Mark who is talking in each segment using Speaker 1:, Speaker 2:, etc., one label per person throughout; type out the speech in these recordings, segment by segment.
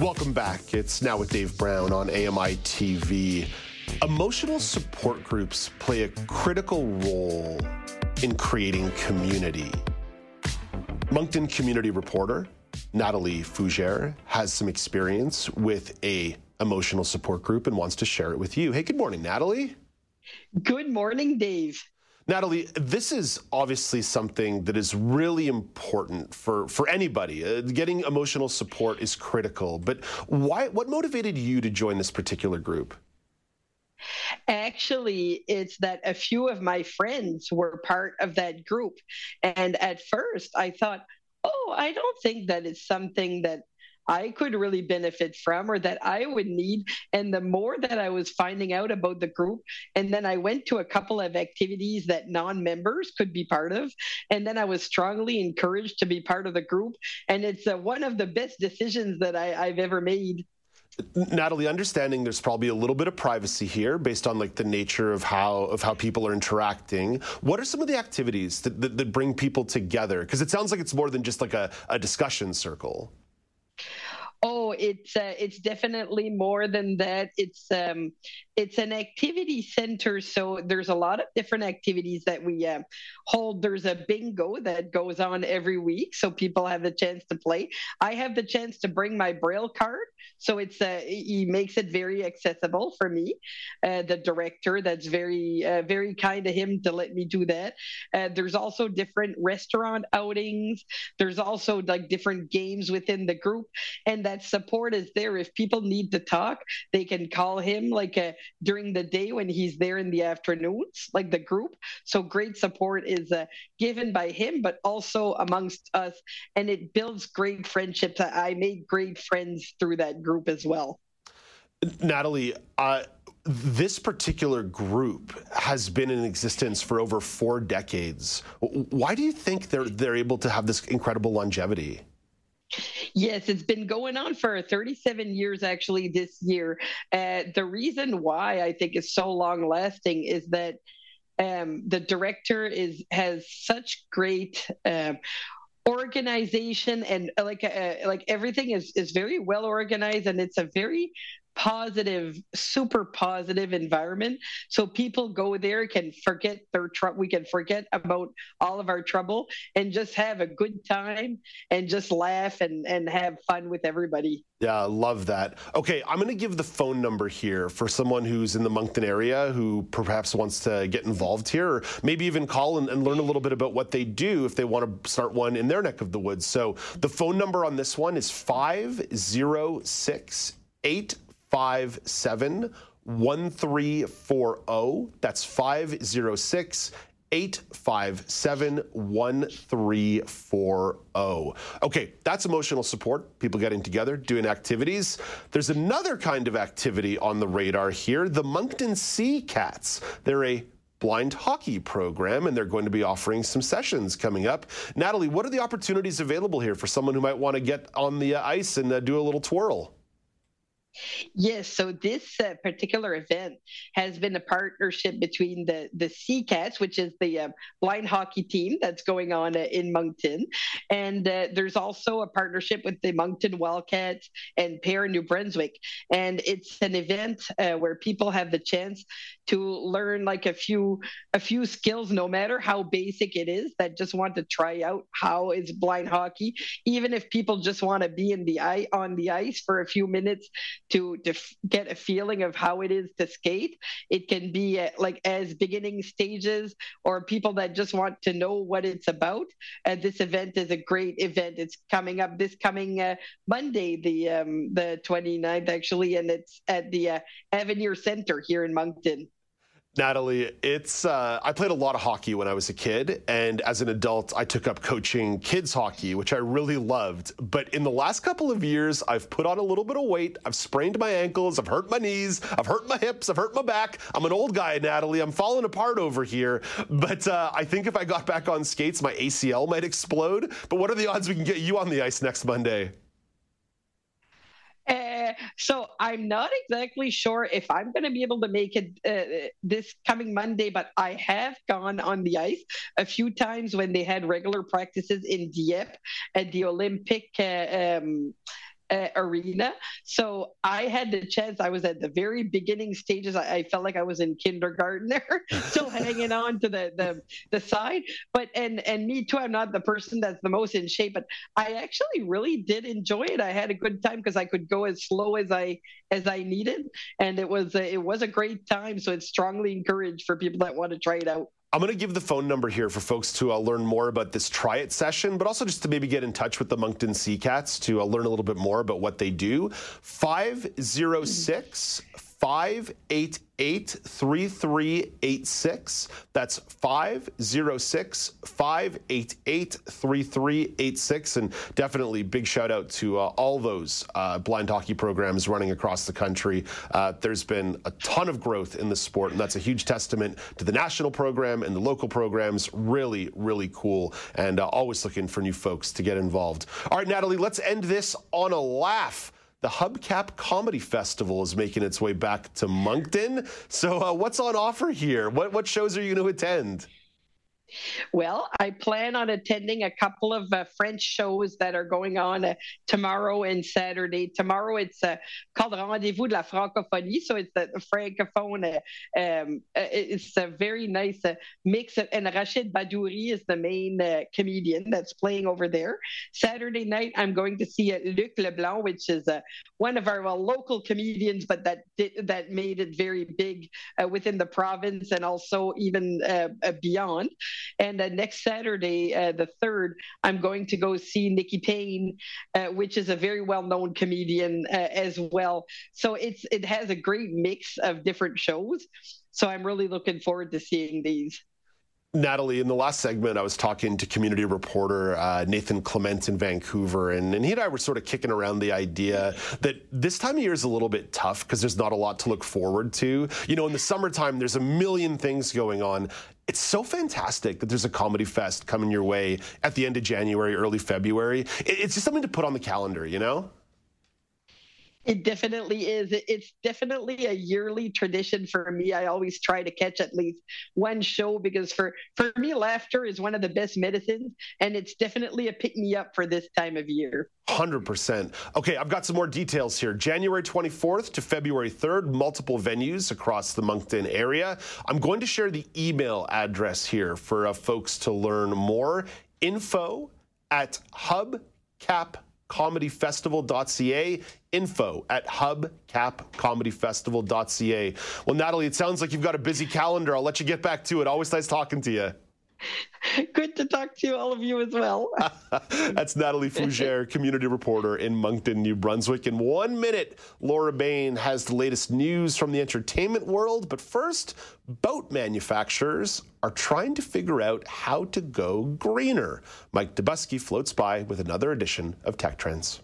Speaker 1: Welcome back. It's now with Dave Brown on AMI TV. Emotional support groups play a critical role in creating community. Moncton community reporter Natalie Fougere has some experience with a emotional support group and wants to share it with you. Hey, good morning, Natalie.
Speaker 2: Good morning, Dave.
Speaker 1: Natalie, this is obviously something that is really important for, for anybody. Uh, getting emotional support is critical, but why, what motivated you to join this particular group?
Speaker 2: Actually, it's that a few of my friends were part of that group. And at first, I thought, oh, I don't think that it's something that I could really benefit from or that I would need. And the more that I was finding out about the group, and then I went to a couple of activities that non members could be part of. And then I was strongly encouraged to be part of the group. And it's uh, one of the best decisions that I, I've ever made.
Speaker 1: Natalie, understanding there's probably a little bit of privacy here based on like the nature of how of how people are interacting. What are some of the activities that, that, that bring people together? Because it sounds like it's more than just like a, a discussion circle.
Speaker 2: Oh, it's uh, it's definitely more than that. It's um, it's an activity center, so there's a lot of different activities that we uh, hold. There's a bingo that goes on every week, so people have the chance to play. I have the chance to bring my braille card, so it's uh, he makes it very accessible for me. Uh, the director, that's very uh, very kind of him to let me do that. Uh, there's also different restaurant outings. There's also like different games within the group, and that support is there. If people need to talk, they can call him like a, uh, during the day when he's there in the afternoons, like the group. So great support is uh, given by him, but also amongst us, and it builds great friendships. I made great friends through that group as well.
Speaker 1: Natalie, uh, this particular group has been in existence for over four decades. Why do you think they're they're able to have this incredible longevity?
Speaker 2: Yes, it's been going on for 37 years actually this year. Uh, the reason why I think it's so long lasting is that um, the director is has such great. Um, organization and uh, like uh, like everything is is very well organized and it's a very positive, super positive environment. So people go there, can forget their trouble. We can forget about all of our trouble and just have a good time and just laugh and, and have fun with everybody.
Speaker 1: Yeah, love that. Okay, I'm going to give the phone number here for someone who's in the Moncton area who perhaps wants to get involved here, or maybe even call and, and learn a little bit about what they do if they want to start one in their neck of the woods. So the phone number on this one is 506 857 1340. That's 506 857 1340. Okay, that's emotional support, people getting together, doing activities. There's another kind of activity on the radar here the Moncton See Cats. They're a blind hockey program, and they're going to be offering some sessions coming up. Natalie, what are the opportunities available here for someone who might want to get on the ice and uh, do a little twirl?
Speaker 2: Yes, so this uh, particular event has been a partnership between the the See Cats, which is the uh, blind hockey team that's going on uh, in Moncton, and uh, there's also a partnership with the Moncton Wildcats and Pair New Brunswick, and it's an event uh, where people have the chance to learn like a few a few skills, no matter how basic it is, that just want to try out how is blind hockey, even if people just want to be in the eye on the ice for a few minutes to, get a feeling of how it is to skate. It can be at, like as beginning stages or people that just want to know what it's about. Uh, this event is a great event. It's coming up this coming uh, Monday, the um, the 29th actually, and it's at the uh, Avenir Center here in Moncton.
Speaker 1: Natalie, it's uh, I played a lot of hockey when I was a kid, and as an adult, I took up coaching kids hockey, which I really loved. But in the last couple of years, I've put on a little bit of weight. I've sprained my ankles, I've hurt my knees, I've hurt my hips, I've hurt my back. I'm an old guy, Natalie. I'm falling apart over here. But uh, I think if I got back on skates, my ACL might explode. But what are the odds we can get you on the ice next Monday?
Speaker 2: So I'm not exactly sure if I'm going to be able to make it uh, this coming Monday, but I have gone on the ice a few times when they had regular practices in Dieppe at the Olympic. Uh, um, uh, arena. So I had the chance. I was at the very beginning stages. I, I felt like I was in kindergarten there, still hanging on to the, the the side. But and and me too. I'm not the person that's the most in shape, but I actually really did enjoy it. I had a good time because I could go as slow as I as I needed, and it was a, it was a great time. So it's strongly encouraged for people that want to try it out.
Speaker 1: I'm going to give the phone number here for folks to uh, learn more about this try it session, but also just to maybe get in touch with the Moncton See Cats to uh, learn a little bit more about what they do. 506 588 3386. That's 506 588 3386. And definitely big shout out to uh, all those uh, blind hockey programs running across the country. Uh, there's been a ton of growth in the sport, and that's a huge testament to the national program and the local programs. Really, really cool. And uh, always looking for new folks to get involved. All right, Natalie, let's end this on a laugh the Hubcap Comedy Festival is making its way back to Moncton. So, uh, what's on offer here? What what shows are you going to attend?
Speaker 2: Well, I plan on attending a couple of uh, French shows that are going on uh, tomorrow and Saturday. Tomorrow it's uh, called Rendezvous de la Francophonie, so it's the, the francophone. Uh, um, uh, it's a very nice uh, mix, of, and Rachid Badouri is the main comedian that's playing over there. Saturday night, I'm going to see Luc Leblanc, which is one of our well, local comedians, but that did, that made it very big within the province and also even beyond. And uh, next Saturday, uh, the third, I'm going to go see Nikki Payne, uh, which is a very well-known comedian uh, as well. So it's it has a great mix of different shows. So I'm really looking forward to seeing these.
Speaker 1: Natalie, in the last segment, I was talking to community reporter uh, Nathan Clement in Vancouver, and, and he and I were sort of kicking around the idea that this time of year is a little bit tough because there's not a lot to look forward to. You know, in the summertime, there's a million things going on. It's so fantastic that there's a comedy fest coming your way at the end of January, early February. It's just something to put on the calendar, you know?
Speaker 2: It definitely is. It's definitely a yearly tradition for me. I always try to catch at least one show because for for me, laughter is one of the best medicines, and it's definitely a pick me up for this time of year.
Speaker 1: 100%. Okay, I've got some more details here. January 24th to February 3rd, multiple venues across the Moncton area. I'm going to share the email address here for uh, folks to learn more. Info at hubcap.com hubcapcomedyfestival.ca, info at hubcapcomedyfestival.ca. Well, Natalie, it sounds like you've got a busy calendar. I'll let you get back to it. Always nice talking to you.
Speaker 2: Good to talk to you, all of you as well.
Speaker 1: That's Natalie Fougere, community reporter in Moncton, New Brunswick. In one minute, Laura Bain has the latest news from the entertainment world. But first, boat manufacturers are trying to figure out how to go greener. Mike Dobuski floats by with another edition of Tech Trends.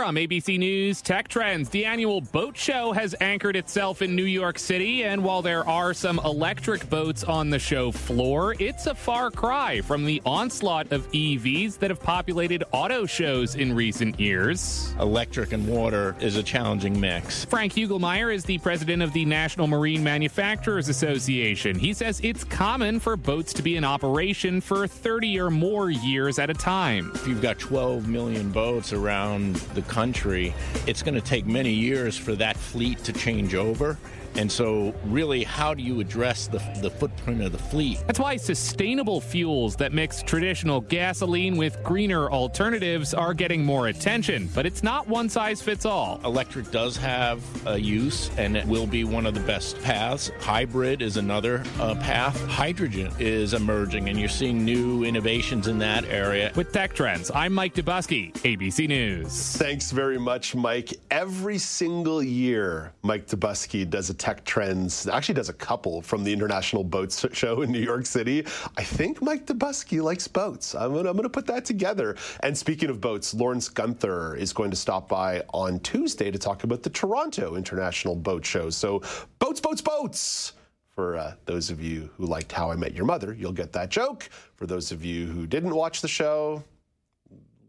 Speaker 3: From ABC News Tech Trends, the annual boat show has anchored itself in New York City, and while there are some electric boats on the show floor, it's a far cry from the onslaught of EVs that have populated auto shows in recent years.
Speaker 4: Electric and water is a challenging mix.
Speaker 3: Frank Hugelmeyer is the president of the National Marine Manufacturers Association. He says it's common for boats to be in operation for 30 or more years at a time.
Speaker 4: If you've got 12 million boats around the country, it's going to take many years for that fleet to change over. And so, really, how do you address the, the footprint of the fleet?
Speaker 3: That's why sustainable fuels that mix traditional gasoline with greener alternatives are getting more attention. But it's not one size fits all.
Speaker 4: Electric does have a use, and it will be one of the best paths. Hybrid is another uh, path. Hydrogen is emerging, and you're seeing new innovations in that area.
Speaker 3: With Tech Trends, I'm Mike Dobuski, ABC News.
Speaker 1: Thanks very much, Mike. Every single year, Mike Dobuski does a tech trends. Actually, does a couple from the International Boats Show in New York City. I think Mike Dobuski likes boats. I'm gonna, I'm gonna put that together. And speaking of boats, Lawrence Gunther is going to stop by on Tuesday to talk about the Toronto International Boat Show. So, boats, boats, boats. For uh, those of you who liked How I Met Your Mother, you'll get that joke. For those of you who didn't watch the show,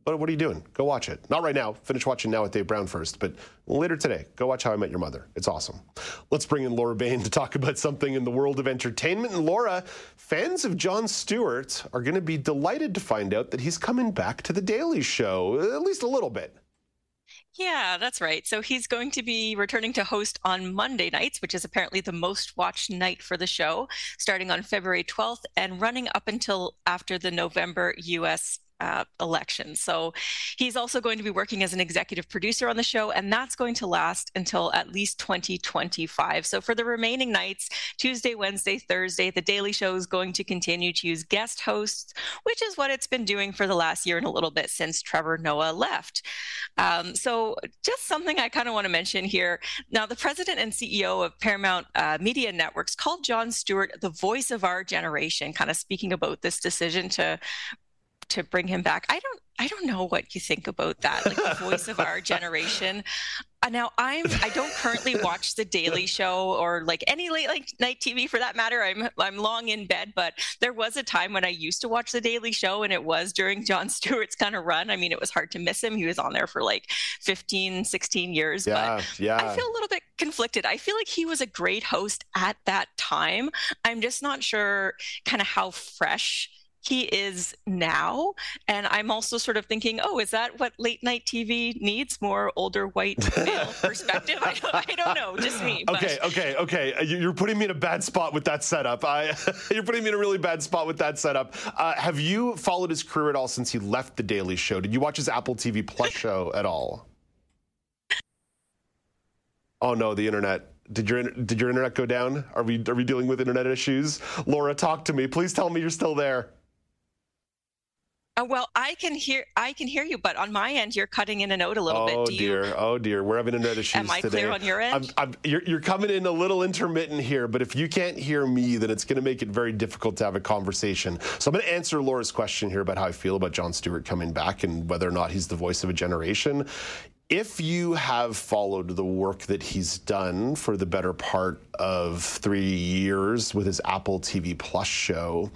Speaker 1: but what are you doing? Go watch it. Not right now. Finish watching now with Dave Brown first, but later today, go watch How I Met Your Mother. It's awesome. Let's bring in Laura Bain to talk about something in the world of entertainment. And Laura, fans of Jon Stewart are going to be delighted to find out that he's coming back to The Daily Show, at least a little bit.
Speaker 5: Yeah, that's right. So he's going to be returning to host on Monday nights, which is apparently the most watched night for the show, starting on February 12th and running up until after the November US uh, election. So he's also going to be working as an executive producer on the show, and that's going to last until at least 2025. So for the remaining nights, Tuesday, Wednesday, Thursday, The Daily Show is going to continue to use guest hosts, which is what it's been doing for the last year and a little bit since Trevor Noah left. Um, so just something I kind of want to mention here. Now, the president and CEO of Paramount uh, Media Networks called Jon Stewart the voice of our generation, kind of speaking about this decision to to bring him back. I don't I don't know what you think about that, like the voice of our generation. Uh, now I'm I don't currently watch The Daily Show or like any late like night TV for that matter. I'm I'm long in bed, but there was a time when I used to watch The Daily Show, and it was during Jon Stewart's kind of run. I mean, it was hard to miss him. He was on there for like 15, 16 years.
Speaker 1: Yeah,
Speaker 5: but
Speaker 1: yeah.
Speaker 5: I feel a little bit conflicted. I feel like he was a great host at that time. I'm just not sure kind of how fresh he is now. And I'm also sort of thinking, oh, is that what late night TV needs? More older white male perspective? I don't, I don't know, just me.
Speaker 1: But. Okay, okay, okay. Uh, you're putting me in a bad spot with that setup. I, you're putting me in a really bad spot with that setup. Uh, have you followed his career at all since he left The Daily Show? Did you watch his Apple TV Plus show at all? Oh no, the internet. Did your did your internet go down? Are we are we dealing with internet issues? Laura, talk to me. Please tell me you're still there.
Speaker 5: Uh, well, I can hear I can hear you, but on my end, you're cutting in and out a little
Speaker 1: oh,
Speaker 5: bit.
Speaker 1: Oh dear, you, oh dear, we're having internet issues
Speaker 5: Am I
Speaker 1: today.
Speaker 5: clear on your end?
Speaker 1: I'm, I'm, you're, you're coming in a little intermittent here, but if you can't hear me, then it's going to make it very difficult to have a conversation. So I'm going to answer Laura's question here about how I feel about Jon Stewart coming back and whether or not he's the voice of a generation if you have followed the work that he's done for the better part of three years with his Apple TV Plus show,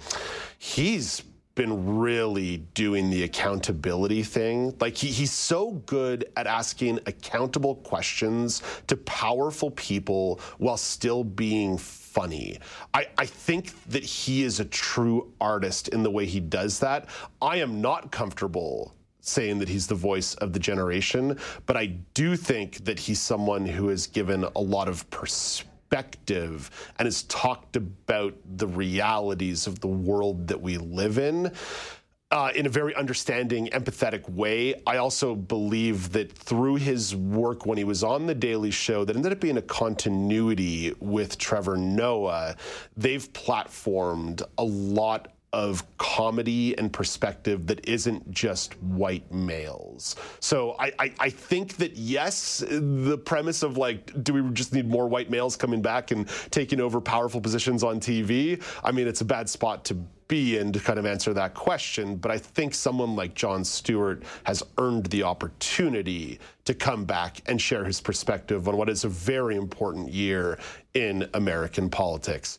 Speaker 1: he's been really doing the accountability thing. Like he, he's so good at asking accountable questions to powerful people while still being funny. I, I think that he is a true artist in the way he does that. I am not comfortable saying that he's the voice of the generation, but I do think that he's someone who has given a lot of perspective perspective and has talked about the realities of the world that we live in. Uh, in a very understanding, empathetic way. I also believe that through his work when he was on The Daily Show, that ended up being a continuity with Trevor Noah, they've platformed a lot of comedy and perspective that isn't just white males. So I, I, I, think that yes, the premise of like, do we just need more white males coming back and taking over powerful positions on TV? I mean, it's a bad spot to be in to kind of answer that question. But I think someone like Jon Stewart has earned the opportunity to come back and share his perspective on what is a very important year in American politics.